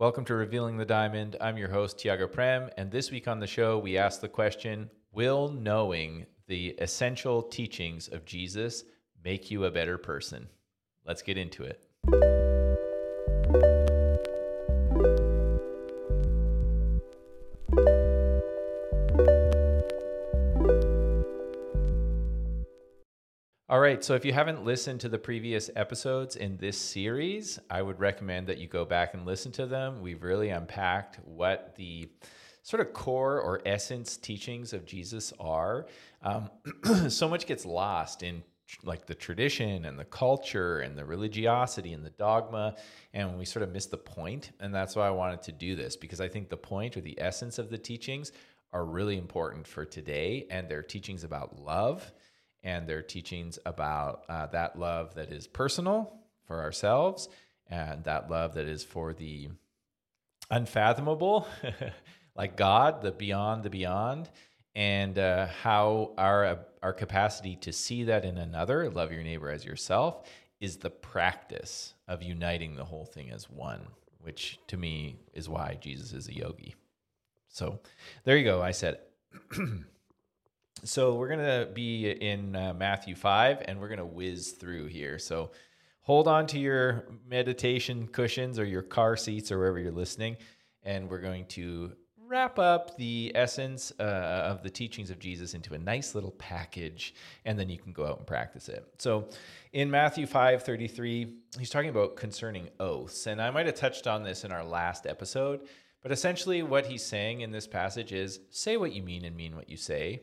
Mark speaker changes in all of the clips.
Speaker 1: Welcome to Revealing the Diamond. I'm your host, Tiago Prem, and this week on the show, we ask the question Will knowing the essential teachings of Jesus make you a better person? Let's get into it. Right, so if you haven't listened to the previous episodes in this series, I would recommend that you go back and listen to them. We've really unpacked what the sort of core or essence teachings of Jesus are. Um, so much gets lost in like the tradition and the culture and the religiosity and the dogma and we sort of miss the point and that's why i wanted to do this because i think the point or the essence of the teachings are really important for today and they're teachings about love and their teachings about uh, that love that is personal for ourselves and that love that is for the unfathomable, like God, the beyond the beyond, and uh, how our uh, our capacity to see that in another, love your neighbor as yourself, is the practice of uniting the whole thing as one. Which to me is why Jesus is a yogi. So there you go. I said. So we're going to be in uh, Matthew 5 and we're going to whiz through here. So hold on to your meditation cushions or your car seats or wherever you're listening. And we're going to wrap up the essence uh, of the teachings of Jesus into a nice little package, and then you can go out and practice it. So, in Matthew 5 33, he's talking about concerning oaths. And I might have touched on this in our last episode, but essentially, what he's saying in this passage is say what you mean and mean what you say.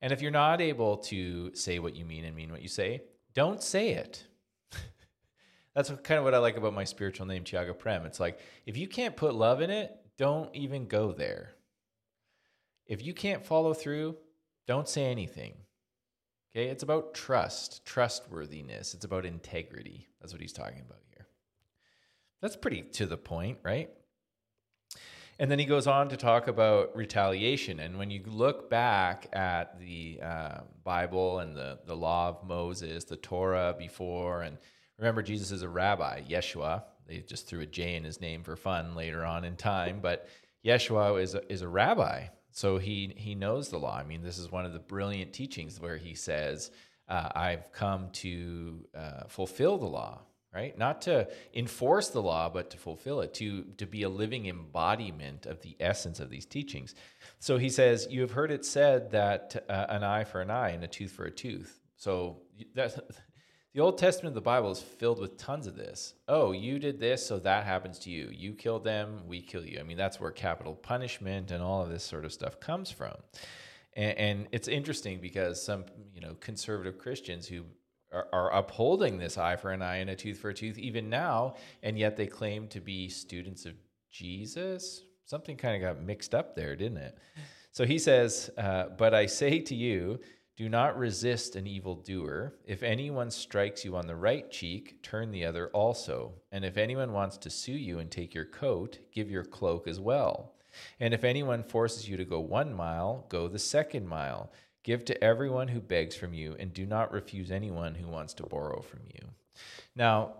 Speaker 1: And if you're not able to say what you mean and mean what you say, don't say it. That's kind of what I like about my spiritual name, Tiago Prem. It's like, if you can't put love in it, don't even go there. If you can't follow through, don't say anything. Okay? It's about trust, trustworthiness. It's about integrity. That's what he's talking about here. That's pretty to the point, right? And then he goes on to talk about retaliation. And when you look back at the uh, Bible and the, the law of Moses, the Torah before, and remember, Jesus is a rabbi, Yeshua. They just threw a J in his name for fun later on in time. But Yeshua is a, is a rabbi. So he, he knows the law. I mean, this is one of the brilliant teachings where he says, uh, I've come to uh, fulfill the law right? Not to enforce the law, but to fulfill it, to, to be a living embodiment of the essence of these teachings. So he says, You have heard it said that uh, an eye for an eye and a tooth for a tooth. So that's. The Old Testament of the Bible is filled with tons of this. Oh, you did this, so that happens to you. You killed them, we kill you. I mean, that's where capital punishment and all of this sort of stuff comes from. And, and it's interesting because some, you know, conservative Christians who are, are, upholding this eye for an eye and a tooth for a tooth even now, and yet they claim to be students of Jesus. Something kind of got mixed up there, didn't it? So he says, uh, But I say to you, do not resist an evildoer. If anyone strikes you on the right cheek, turn the other also. And if anyone wants to sue you and take your coat, give your cloak as well. And if anyone forces you to go one mile, go the second mile. Give to everyone who begs from you, and do not refuse anyone who wants to borrow from you. Now,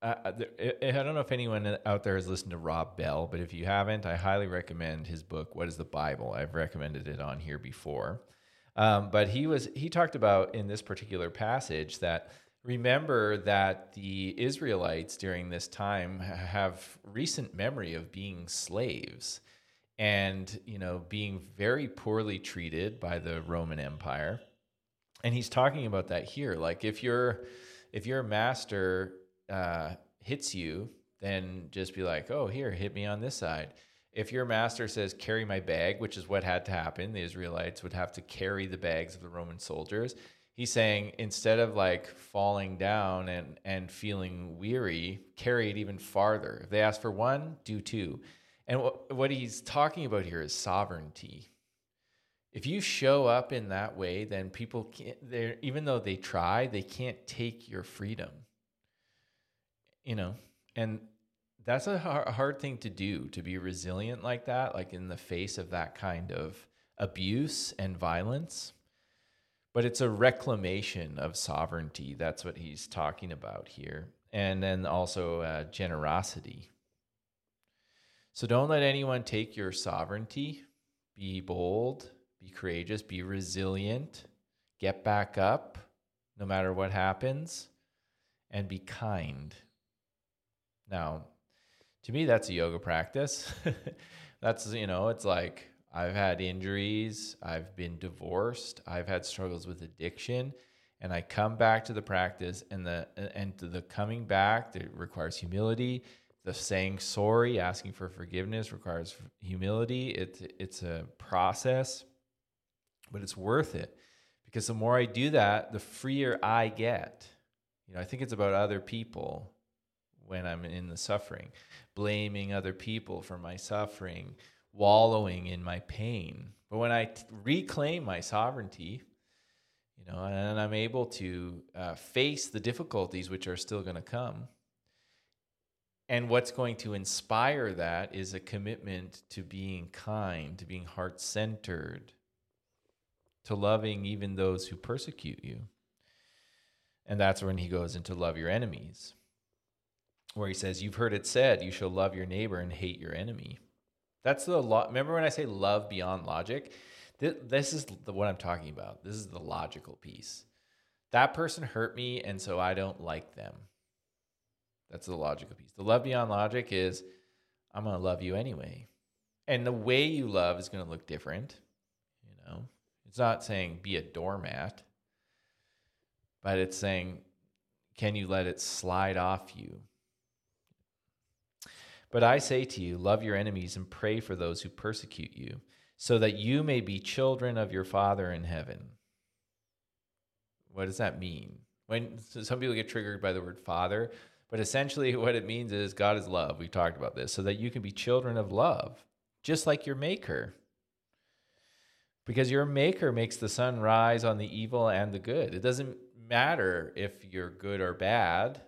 Speaker 1: I don't know if anyone out there has listened to Rob Bell, but if you haven't, I highly recommend his book, What is the Bible? I've recommended it on here before. Um, but he was he talked about in this particular passage that remember that the Israelites during this time have recent memory of being slaves and you know being very poorly treated by the Roman Empire. And he's talking about that here. Like if your if your master uh, hits you, then just be like, "Oh, here, hit me on this side." If your master says, "Carry my bag," which is what had to happen, the Israelites would have to carry the bags of the Roman soldiers. He's saying instead of like falling down and and feeling weary, carry it even farther. If they ask for one, do two. And what, what he's talking about here is sovereignty. If you show up in that way, then people can't, even though they try, they can't take your freedom. You know, and that's a hard thing to do to be resilient like that, like in the face of that kind of abuse and violence. But it's a reclamation of sovereignty. That's what he's talking about here. And then also uh, generosity So don't let anyone take your sovereignty. Be bold, be courageous, be resilient, get back up no matter what happens, and be kind. Now, to me, that's a yoga practice. that's, you know, it's like I've had injuries, I've been divorced, I've had struggles with addiction, and I come back to the practice and the and the coming back that requires humility. The saying sorry, asking for forgiveness requires humility. It's it's a process, but it's worth it because the more I do that, the freer I get. You know, I think it's about other people when I'm in the suffering, blaming other people for my suffering, wallowing in my pain. But when I t- reclaim my sovereignty, you know, and I'm able to uh, face the difficulties which are still going to come. And what's going to inspire that is a commitment to being kind, to being heart centered, to loving even those who persecute you. And that's when he goes into love your enemies, where he says, You've heard it said, you shall love your neighbor and hate your enemy. That's the lot. Remember when I say love beyond logic? This is the, what I'm talking about. This is the logical piece. That person hurt me, and so I don't like them. That's the logical piece. The love beyond logic is I'm going to love you anyway. And the way you love is going to look different. You know, it's not saying be a doormat, but it's saying, can you let it slide off you? But I say to you, love your enemies and pray for those who persecute you so that you may be children of your Father in heaven. What does that mean? When some people get triggered by the word Father, but essentially what it means is God is love. We've talked about this, so that you can be children of love, just like your Maker. Because your Maker makes the sun rise on the evil and the good. It doesn't matter if you're good or bad,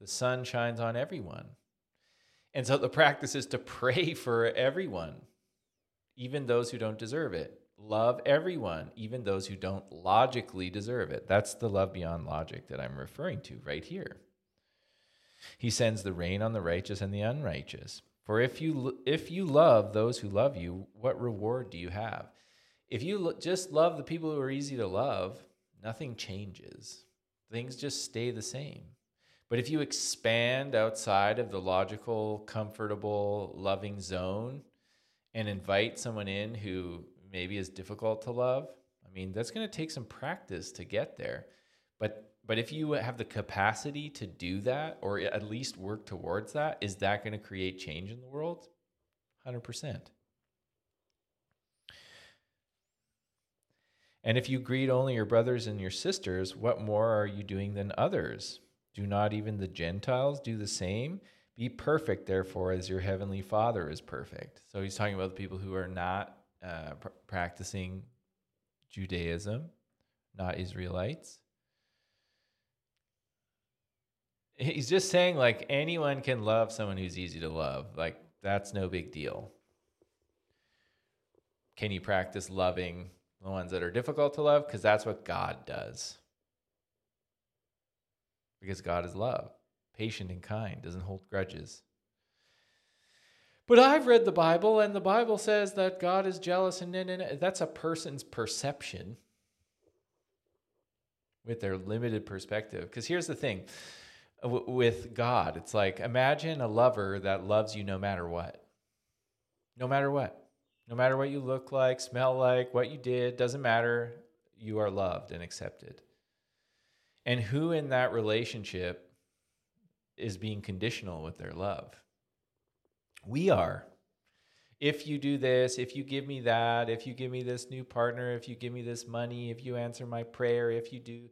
Speaker 1: the sun shines on everyone. And so the practice is to pray for everyone even those who don't deserve it. Love everyone, even those who don't logically deserve it. That's the love beyond logic that I'm referring to right here. He sends the rain on the righteous and the unrighteous. For if you if you love those who love you, what reward do you have? If you just love the people who are easy to love, nothing changes. Things just stay the same. But if you expand outside of the logical, comfortable, loving zone, and invite someone in who maybe is difficult to love, I mean, that's going to take some practice to get there. But but if you have the capacity to do that or at least work towards that, is that going to create change in the world? 100%. And if you greet only your brothers and your sisters, what more are you doing than others? Do not even the Gentiles do the same? Be perfect, therefore, as your heavenly Father is perfect. So he's talking about the people who are not uh, pr- practicing Judaism, not Israelites. He's just saying, like, anyone can love someone who's easy to love. Like, that's no big deal. Can you practice loving the ones that are difficult to love? Because that's what God does. Because God is love patient and kind, doesn't hold grudges. But I've read the Bible, and the Bible says that God is jealous, and, that's a person's perception with their limited perspective. Because here's the thing with God, it's like imagine a lover that loves you no matter what. No matter what. No matter what you look like, smell like, what you did, doesn't matter. You are loved and accepted. And who in that relationship is being conditional with their love. We are. If you do this, if you give me that, if you give me this new partner, if you give me this money, if you answer my prayer, if you do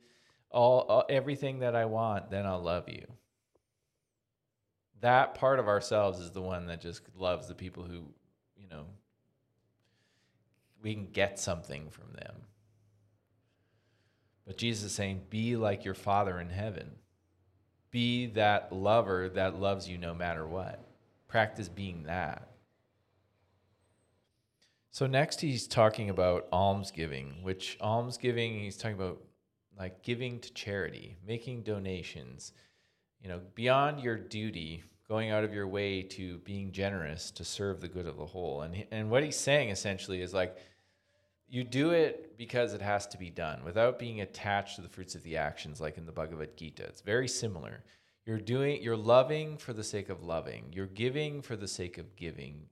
Speaker 1: all, all everything that I want, then I'll love you. That part of ourselves is the one that just loves the people who, you know, we can get something from them. But Jesus is saying, be like your Father in heaven. Be that lover that loves you no matter what. Practice being that. So, next, he's talking about almsgiving, which almsgiving, he's talking about like giving to charity, making donations, you know, beyond your duty, going out of your way to being generous to serve the good of the whole. And and what he's saying essentially is like you do it because it has to be done without being attached to the fruits of the actions like in the Bhagavad Gita. It's very similar. You're doing you're loving for the sake of loving. You're giving for the sake of giving.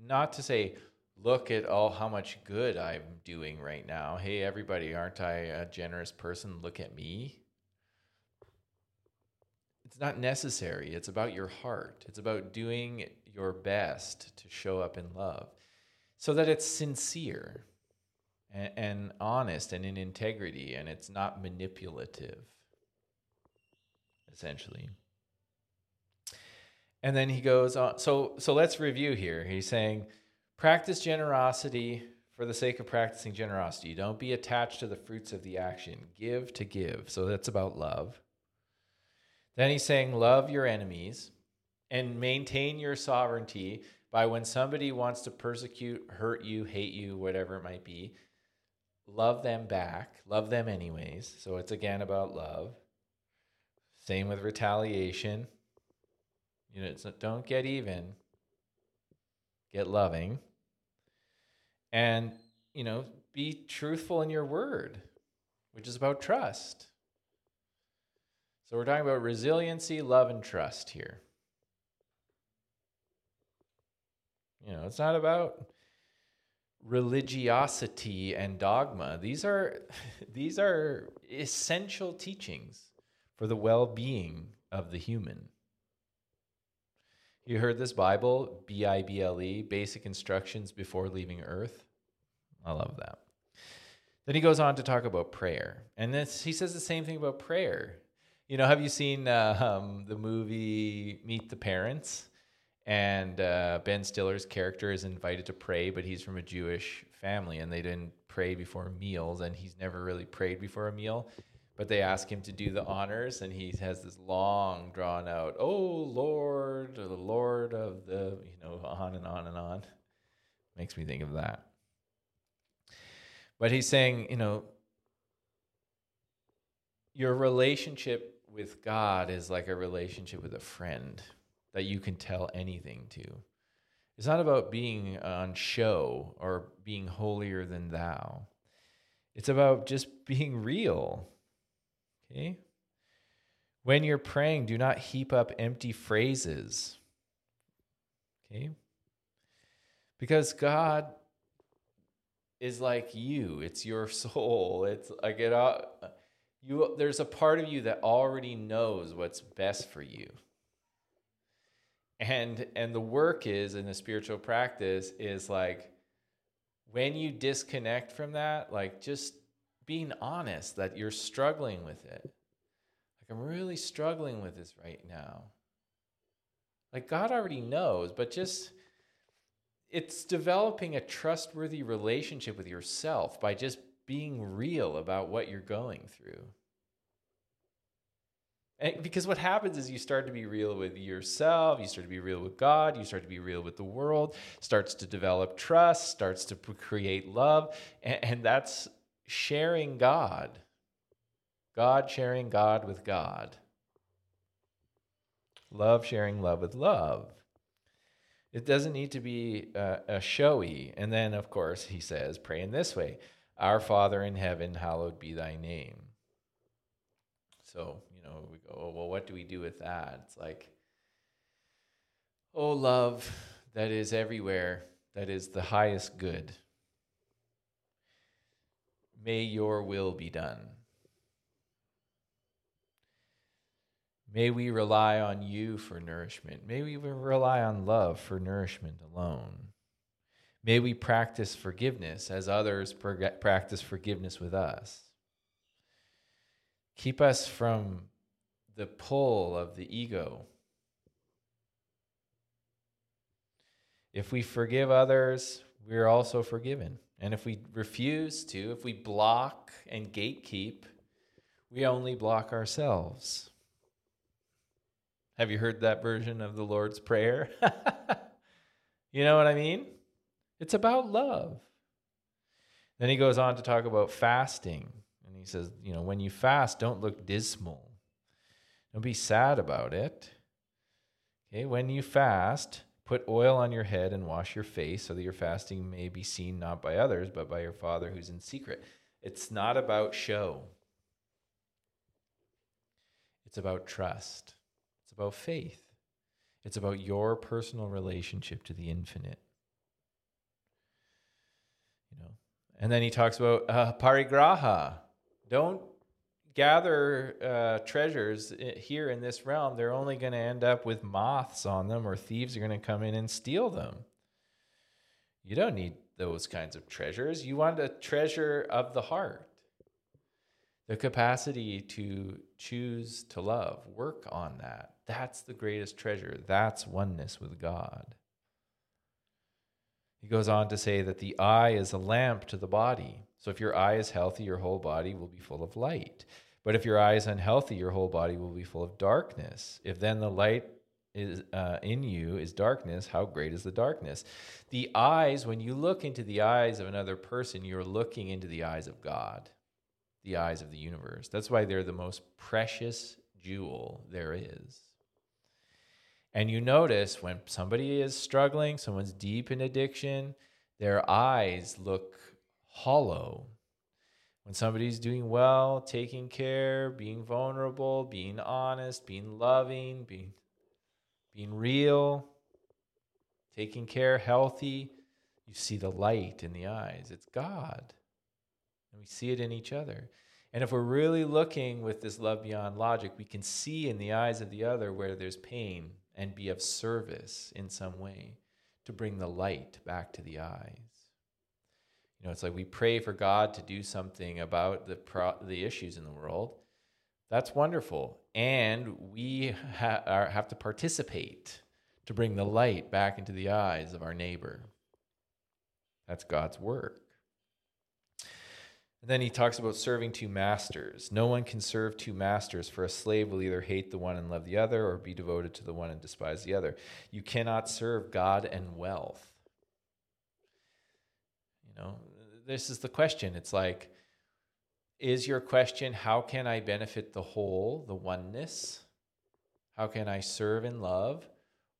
Speaker 1: Not to say look at all how much good I'm doing right now. Hey everybody, aren't I a generous person? Look at me. It's not necessary. It's about your heart. It's about doing your best to show up in love so that it's sincere and, and honest and in integrity and it's not manipulative, essentially. And then he goes on. So, so let's review here. He's saying, practice generosity for the sake of practicing generosity. Don't be attached to the fruits of the action. Give to give. So that's about love. Then he's saying, love your enemies and maintain your sovereignty by when somebody wants to persecute, hurt you, hate you, whatever it might be, love them back, love them anyways. So it's again about love. Same with retaliation. You know, don't get even, get loving. And, you know, be truthful in your word, which is about trust. So we're talking about resiliency, love, and trust here. You know, it's not about religiosity and dogma. These are these are essential teachings for the well-being of the human. You heard this Bible, B I B L E, basic instructions before leaving earth. I love that. Then he goes on to talk about prayer. And this, he says the same thing about prayer. You know, have you seen uh, um, the movie Meet the Parents? and uh, Ben Stiller's character is invited to pray, but he's from a Jewish family, and they didn't pray before meals, and he's never really prayed before a meal. But they ask him to do the honors, and he has this long, drawn out, "Oh Lord, the Lord of the," you know, on and on and on. Makes me think of that. But he's saying, you know, your relationship with God is like a relationship with a friend that you can tell anything to. It's not about being on show or being holier than thou. It's about just being real. Okay? When you're praying, do not heap up empty phrases. Okay? Because God is like you. It's your soul. It's like it you there's a part of you that already knows what's best for you and and the work is in the spiritual practice is like when you disconnect from that like just being honest that you're struggling with it. Like i'm really struggling with this right now. Like god already knows but just it's developing a trustworthy relationship with yourself by just being real about what you're going through. And because what happens is you start to be real with yourself, you start to be real with God, you start to be real with the world, starts to develop trust, starts to create love, and, and that's sharing God. God sharing God with God. Love sharing love with love. It doesn't need to be uh, a showy. And then, of course, he says, pray in this way Our Father in heaven, hallowed be thy name. So, you know, we go, oh, well, what do we do with that? It's like, oh, love that is everywhere, that is the highest good. May your will be done. May we rely on you for nourishment. May we rely on love for nourishment alone. May we practice forgiveness as others practice forgiveness with us. Keep us from the pull of the ego. If we forgive others, we're also forgiven. And if we refuse to, if we block and gatekeep, we only block ourselves. Have you heard that version of the Lord's Prayer? you know what I mean? It's about love. Then he goes on to talk about fasting. And he says, you know, when you fast, don't look dismal. Don't be sad about it. Okay, when you fast, put oil on your head and wash your face so that your fasting may be seen not by others, but by your Father who's in secret. It's not about show, it's about trust, it's about faith, it's about your personal relationship to the infinite. You know, and then he talks about uh, parigraha. Don't gather uh, treasures here in this realm, they're only going to end up with moths on them, or thieves are going to come in and steal them. You don't need those kinds of treasures. You want a treasure of the heart, the capacity to choose to love. Work on that. That's the greatest treasure. That's oneness with God. He goes on to say that the eye is a lamp to the body. So if your eye is healthy, your whole body will be full of light. But if your eye is unhealthy, your whole body will be full of darkness. If then the light is uh, in you is darkness, how great is the darkness? The eyes, when you look into the eyes of another person, you're looking into the eyes of God, the eyes of the universe. That's why they're the most precious jewel there is. And you notice when somebody is struggling, someone's deep in addiction, their eyes look hollow when somebody's doing well, taking care, being vulnerable, being honest, being loving, being being real, taking care, healthy, you see the light in the eyes. It's God. And we see it in each other. And if we're really looking with this love beyond logic, we can see in the eyes of the other where there's pain and be of service in some way to bring the light back to the eyes. You know, it's like we pray for God to do something about the pro- the issues in the world. That's wonderful, and we ha- are, have to participate to bring the light back into the eyes of our neighbor. That's God's work. And then he talks about serving two masters. No one can serve two masters, for a slave will either hate the one and love the other, or be devoted to the one and despise the other. You cannot serve God and wealth. Know, this is the question. It's like, is your question, how can I benefit the whole, the oneness? How can I serve and love?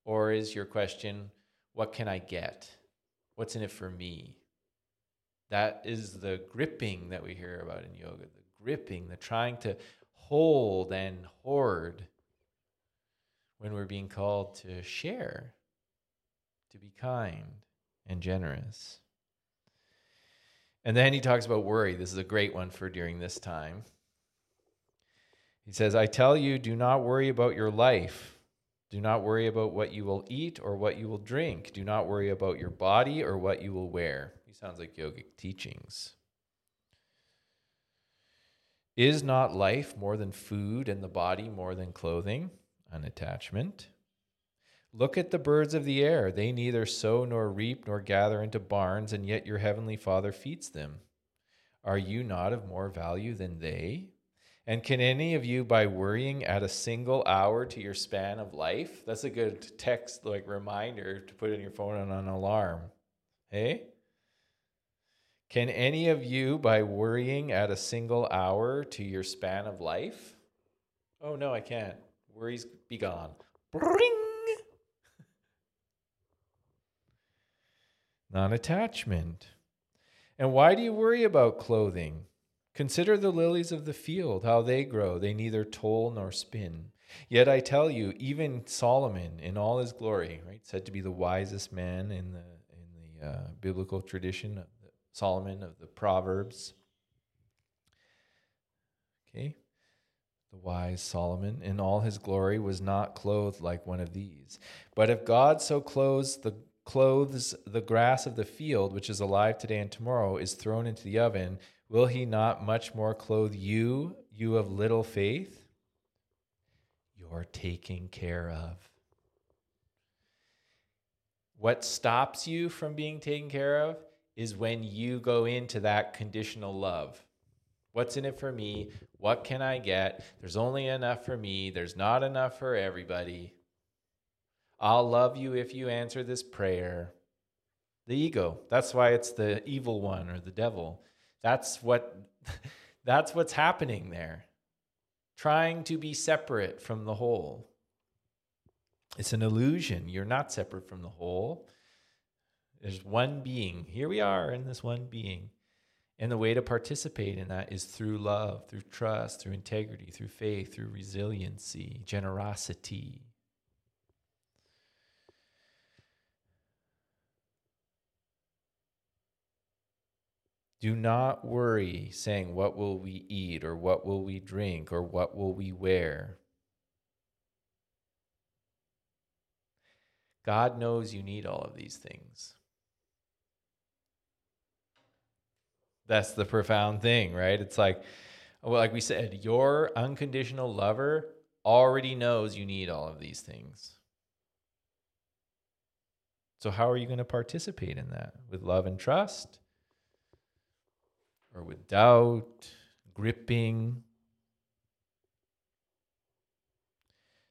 Speaker 1: Or is your question, what can I get? What's in it for me? That is the gripping that we hear about in yoga, the gripping, the trying to hold and hoard when we're being called to share, to be kind and generous. And then he talks about worry. This is a great one for during this time. He says, I tell you, do not worry about your life. Do not worry about what you will eat or what you will drink. Do not worry about your body or what you will wear. He sounds like yogic teachings. Is not life more than food and the body more than clothing? An attachment. Look at the birds of the air. They neither sow nor reap nor gather into barns, and yet your heavenly Father feeds them. Are you not of more value than they? And can any of you, by worrying, add a single hour to your span of life? That's a good text, like reminder to put in your phone on an alarm. Hey? Can any of you, by worrying, add a single hour to your span of life? Oh, no, I can't. Worries be gone. Bring! Non attachment. And why do you worry about clothing? Consider the lilies of the field, how they grow. They neither toil nor spin. Yet I tell you, even Solomon, in all his glory, right, said to be the wisest man in the in the uh, biblical tradition, of Solomon of the Proverbs. Okay, the wise Solomon, in all his glory, was not clothed like one of these. But if God so clothes the clothes the grass of the field, which is alive today and tomorrow, is thrown into the oven, will he not much more clothe you, you of little faith? You're taken care of. What stops you from being taken care of is when you go into that conditional love. What's in it for me? What can I get? There's only enough for me. There's not enough for everybody. I'll love you if you answer this prayer. The ego. That's why it's the evil one or the devil. That's what that's what's happening there. Trying to be separate from the whole. It's an illusion. You're not separate from the whole. There's one being. Here we are in this one being. And the way to participate in that is through love, through trust, through integrity, through faith, through resiliency, generosity. Do not worry saying, What will we eat, or what will we drink, or what will we wear? God knows you need all of these things. That's the profound thing, right? It's like, well, like we said, your unconditional lover already knows you need all of these things. So, how are you going to participate in that? With love and trust? Or with doubt, gripping?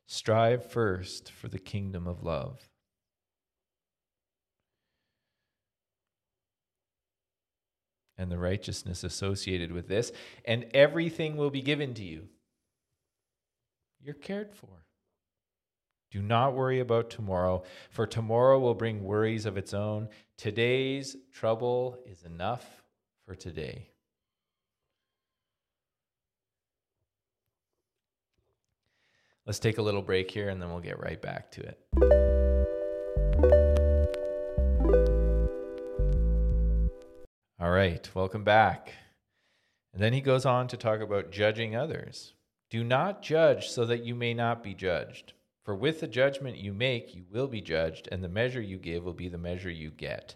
Speaker 1: Strive first for the kingdom of love. and the righteousness associated with this, and everything will be given to you. You're cared for. Do not worry about tomorrow, for tomorrow will bring worries of its own. Today's trouble is enough for today. Let's take a little break here and then we'll get right back to it. All right, welcome back. And then he goes on to talk about judging others. Do not judge so that you may not be judged. For with the judgment you make, you will be judged, and the measure you give will be the measure you get.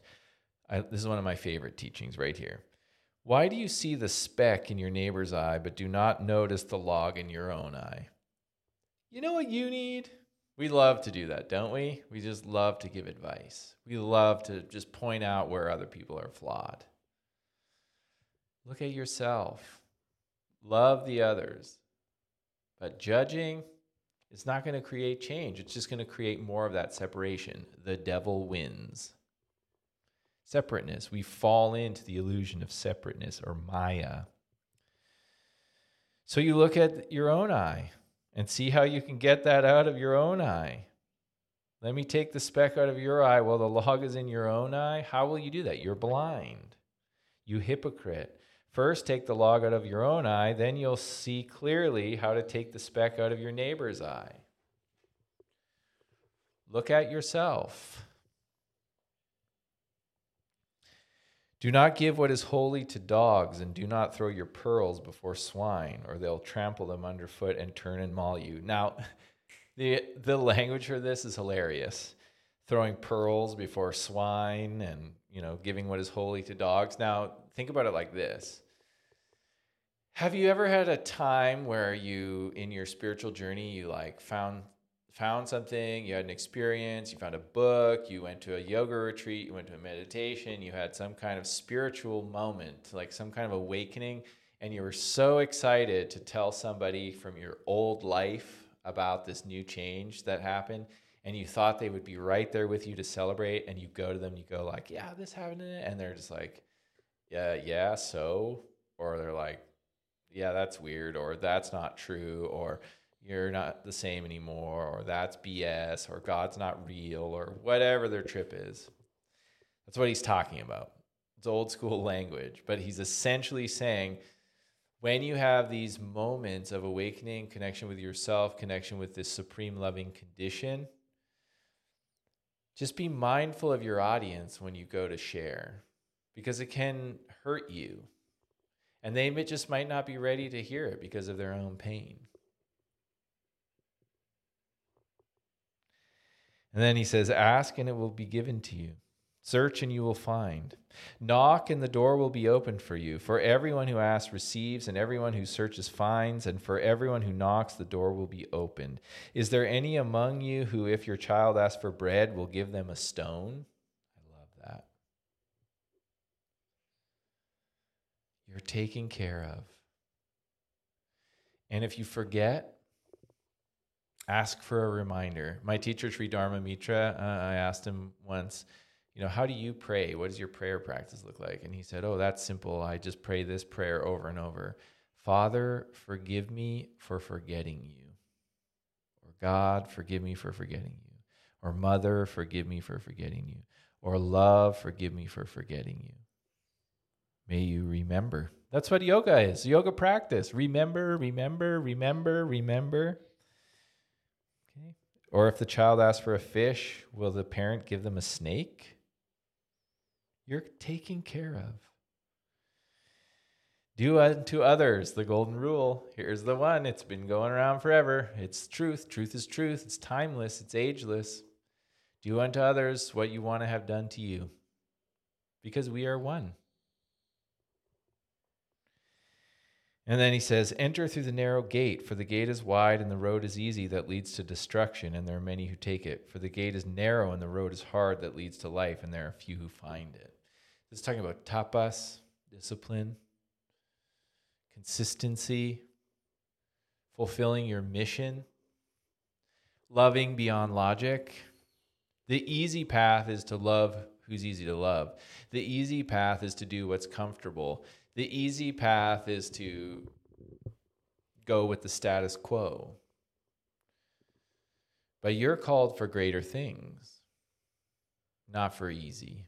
Speaker 1: I, this is one of my favorite teachings right here. Why do you see the speck in your neighbor's eye, but do not notice the log in your own eye? You know what you need? We love to do that, don't we? We just love to give advice. We love to just point out where other people are flawed. Look at yourself. Love the others. But judging is not going to create change. It's just going to create more of that separation. The devil wins. Separateness. We fall into the illusion of separateness or Maya. So you look at your own eye and see how you can get that out of your own eye. Let me take the speck out of your eye while the log is in your own eye. How will you do that? You're blind. You hypocrite. First, take the log out of your own eye, then you'll see clearly how to take the speck out of your neighbor's eye. Look at yourself. Do not give what is holy to dogs, and do not throw your pearls before swine, or they'll trample them underfoot and turn and maul you. Now, the, the language for this is hilarious. Throwing pearls before swine and you know, giving what is holy to dogs. Now, think about it like this. Have you ever had a time where you in your spiritual journey you like found found something, you had an experience, you found a book, you went to a yoga retreat, you went to a meditation, you had some kind of spiritual moment, like some kind of awakening, and you were so excited to tell somebody from your old life about this new change that happened and you thought they would be right there with you to celebrate and you go to them you go like yeah this happened and they're just like yeah yeah so or they're like yeah that's weird or that's not true or you're not the same anymore or that's bs or god's not real or whatever their trip is that's what he's talking about it's old school language but he's essentially saying when you have these moments of awakening connection with yourself connection with this supreme loving condition just be mindful of your audience when you go to share because it can hurt you. And they just might not be ready to hear it because of their own pain. And then he says, Ask and it will be given to you. Search and you will find. Knock and the door will be opened for you. For everyone who asks receives, and everyone who searches finds, and for everyone who knocks, the door will be opened. Is there any among you who, if your child asks for bread, will give them a stone? I love that. You're taken care of. And if you forget, ask for a reminder. My teacher, Sri Dharma Mitra, uh, I asked him once, you know, how do you pray? What does your prayer practice look like? And he said, Oh, that's simple. I just pray this prayer over and over Father, forgive me for forgetting you. Or God, forgive me for forgetting you. or mother, forgive me for forgetting you, or love, forgive me for forgetting you. May you remember. That's what yoga is yoga practice. Remember, remember, remember, remember. Or if the child asks for a fish, will the parent give them a snake? You're taken care of. Do unto others the golden rule. Here's the one. It's been going around forever. It's truth. Truth is truth. It's timeless. It's ageless. Do unto others what you want to have done to you. Because we are one. And then he says, Enter through the narrow gate, for the gate is wide and the road is easy that leads to destruction, and there are many who take it. For the gate is narrow and the road is hard that leads to life, and there are few who find it. This is talking about tapas, discipline, consistency, fulfilling your mission, loving beyond logic. The easy path is to love who's easy to love. The easy path is to do what's comfortable. The easy path is to go with the status quo. But you're called for greater things, not for easy.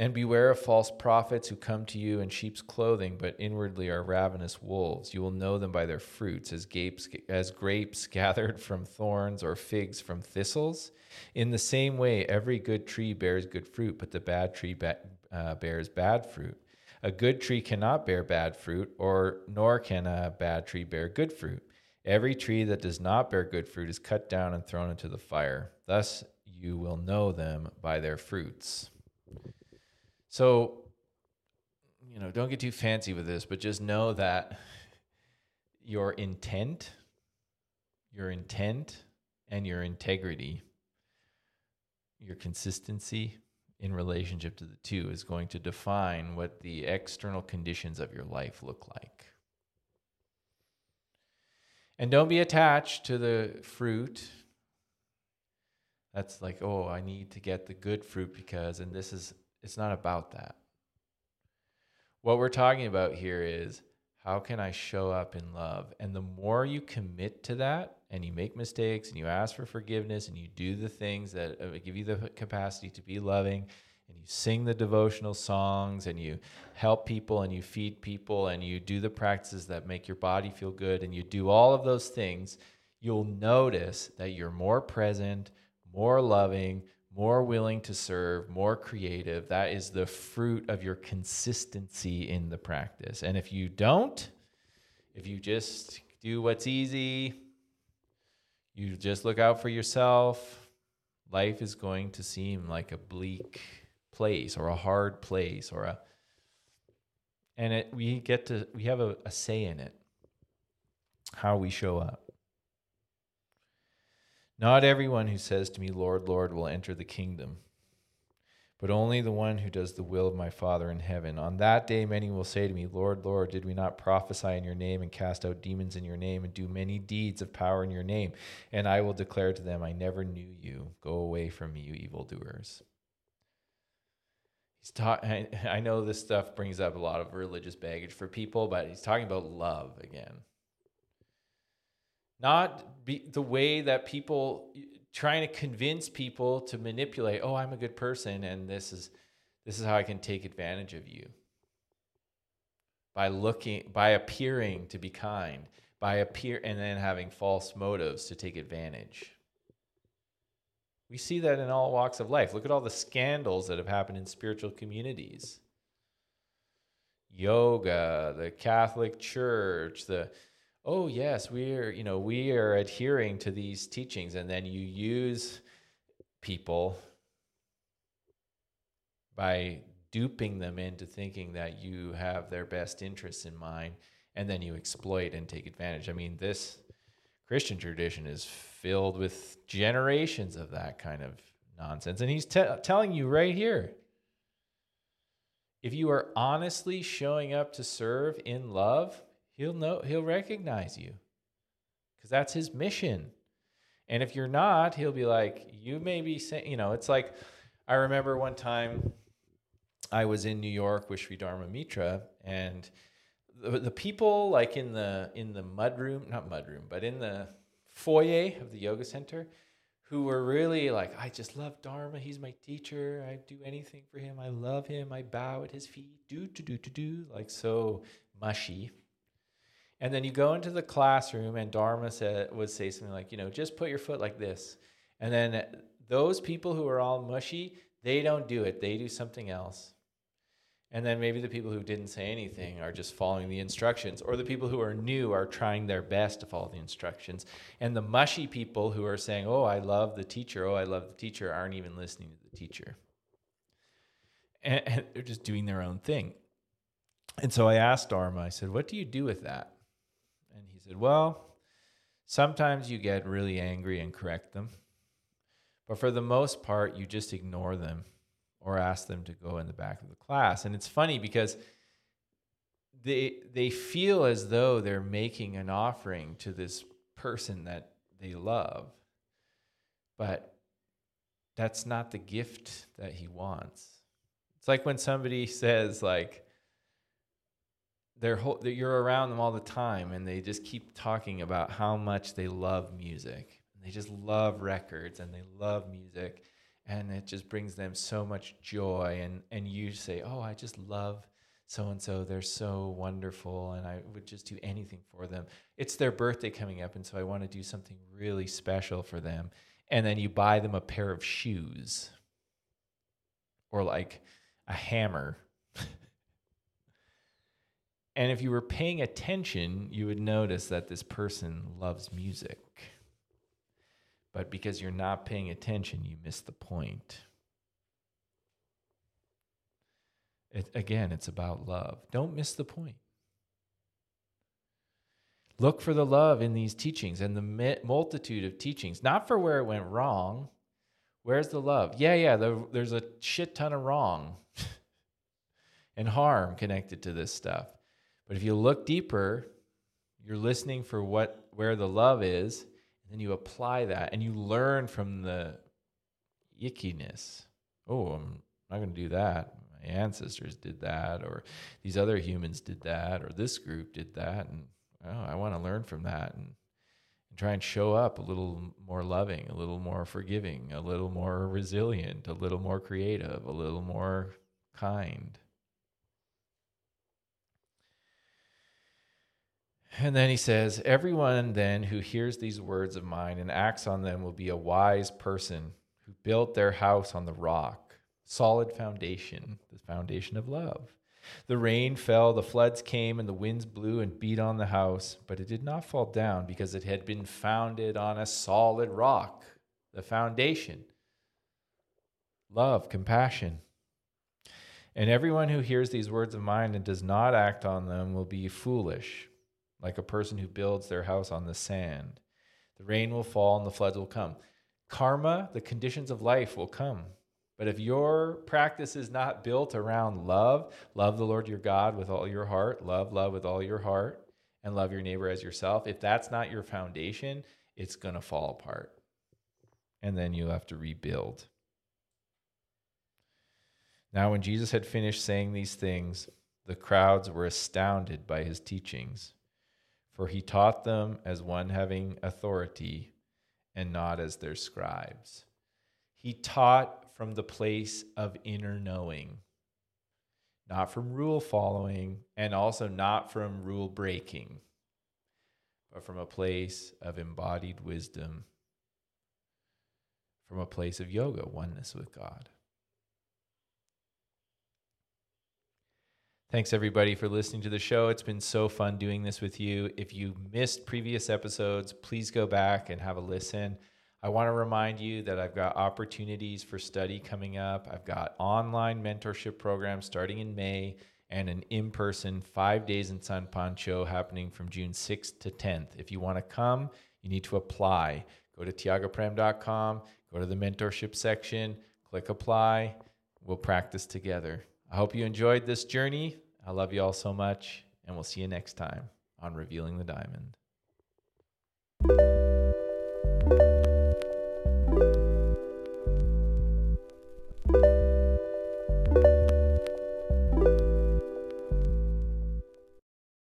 Speaker 1: And beware of false prophets who come to you in sheep's clothing, but inwardly are ravenous wolves. You will know them by their fruits, as grapes, as grapes gathered from thorns or figs from thistles. In the same way, every good tree bears good fruit, but the bad tree ba- uh, bears bad fruit. A good tree cannot bear bad fruit, or nor can a bad tree bear good fruit. Every tree that does not bear good fruit is cut down and thrown into the fire. Thus you will know them by their fruits. So, you know, don't get too fancy with this, but just know that your intent, your intent, and your integrity, your consistency in relationship to the two is going to define what the external conditions of your life look like. And don't be attached to the fruit. That's like, oh, I need to get the good fruit because, and this is it's not about that. What we're talking about here is how can I show up in love? And the more you commit to that and you make mistakes and you ask for forgiveness and you do the things that uh, give you the capacity to be loving and you sing the devotional songs and you help people and you feed people and you do the practices that make your body feel good and you do all of those things, you'll notice that you're more present, more loving, more willing to serve, more creative. That is the fruit of your consistency in the practice. And if you don't, if you just do what's easy, you just look out for yourself, life is going to seem like a bleak place or a hard place or a and it we get to we have a, a say in it how we show up not everyone who says to me, Lord, Lord, will enter the kingdom, but only the one who does the will of my Father in heaven. On that day, many will say to me, Lord, Lord, did we not prophesy in your name and cast out demons in your name and do many deeds of power in your name? And I will declare to them, I never knew you. Go away from me, you evildoers. He's ta- I know this stuff brings up a lot of religious baggage for people, but he's talking about love again not be the way that people trying to convince people to manipulate oh i'm a good person and this is this is how i can take advantage of you. By looking by appearing to be kind by appear and then having false motives to take advantage. We see that in all walks of life. Look at all the scandals that have happened in spiritual communities. Yoga the catholic church the oh yes we're you know we are adhering to these teachings. And then you use people by duping them into thinking that you have their best interests in mind. And then you exploit and take advantage. I mean this christian tradition is filled with generations of that kind of nonsense. And he's te- telling you right here if you are honestly showing up to serve in love he'll know he'll recognize you because that's his mission and if you're not he'll be like you may be saying you know it's like i remember one time i was in new york with sri dharma mitra and the, the people like in the in the mud room not mud room but in the foyer of the yoga center who were really like, I just love Dharma. He's my teacher. I do anything for him. I love him. I bow at his feet. Do, do, do, do, do. Like so mushy. And then you go into the classroom, and Dharma said, would say something like, you know, just put your foot like this. And then those people who are all mushy, they don't do it. They do something else. And then maybe the people who didn't say anything are just following the instructions, or the people who are new are trying their best to follow the instructions. And the mushy people who are saying, Oh, I love the teacher, oh, I love the teacher, aren't even listening to the teacher. And, and they're just doing their own thing. And so I asked Dharma, I said, What do you do with that? Said, Well, sometimes you get really angry and correct them. But for the most part, you just ignore them or ask them to go in the back of the class. And it's funny because they they feel as though they're making an offering to this person that they love. But that's not the gift that he wants. It's like when somebody says like they're whole, you're around them all the time and they just keep talking about how much they love music. They just love records and they love music and it just brings them so much joy and and you say oh i just love so and so they're so wonderful and i would just do anything for them it's their birthday coming up and so i want to do something really special for them and then you buy them a pair of shoes or like a hammer and if you were paying attention you would notice that this person loves music but because you're not paying attention, you miss the point. It, again, it's about love. Don't miss the point. Look for the love in these teachings and the multitude of teachings, not for where it went wrong. Where's the love? Yeah, yeah, the, there's a shit ton of wrong and harm connected to this stuff. But if you look deeper, you're listening for what where the love is and then you apply that and you learn from the ickiness. Oh, I'm not going to do that. My ancestors did that, or these other humans did that, or this group did that. And oh, I want to learn from that and, and try and show up a little more loving, a little more forgiving, a little more resilient, a little more creative, a little more kind. And then he says, Everyone then who hears these words of mine and acts on them will be a wise person who built their house on the rock, solid foundation, the foundation of love. The rain fell, the floods came, and the winds blew and beat on the house, but it did not fall down because it had been founded on a solid rock, the foundation. Love, compassion. And everyone who hears these words of mine and does not act on them will be foolish like a person who builds their house on the sand. The rain will fall and the floods will come. Karma, the conditions of life will come. But if your practice is not built around love, love the Lord your God with all your heart, love love with all your heart, and love your neighbor as yourself, if that's not your foundation, it's going to fall apart. And then you'll have to rebuild. Now, when Jesus had finished saying these things, the crowds were astounded by his teachings for he taught them as one having authority and not as their scribes. He taught from the place of inner knowing, not from rule following, and also not from rule breaking, but from a place of embodied wisdom, from a place of yoga, oneness with God. Thanks everybody for listening to the show. It's been so fun doing this with you. If you missed previous episodes, please go back and have a listen. I want to remind you that I've got opportunities for study coming up. I've got online mentorship programs starting in May and an in person five days in San Pancho happening from June 6th to 10th. If you want to come, you need to apply. Go to tiagoprem.com, go to the mentorship section, click apply. We'll practice together. I hope you enjoyed this journey. I love you all so much, and we'll see you next time on Revealing the Diamond.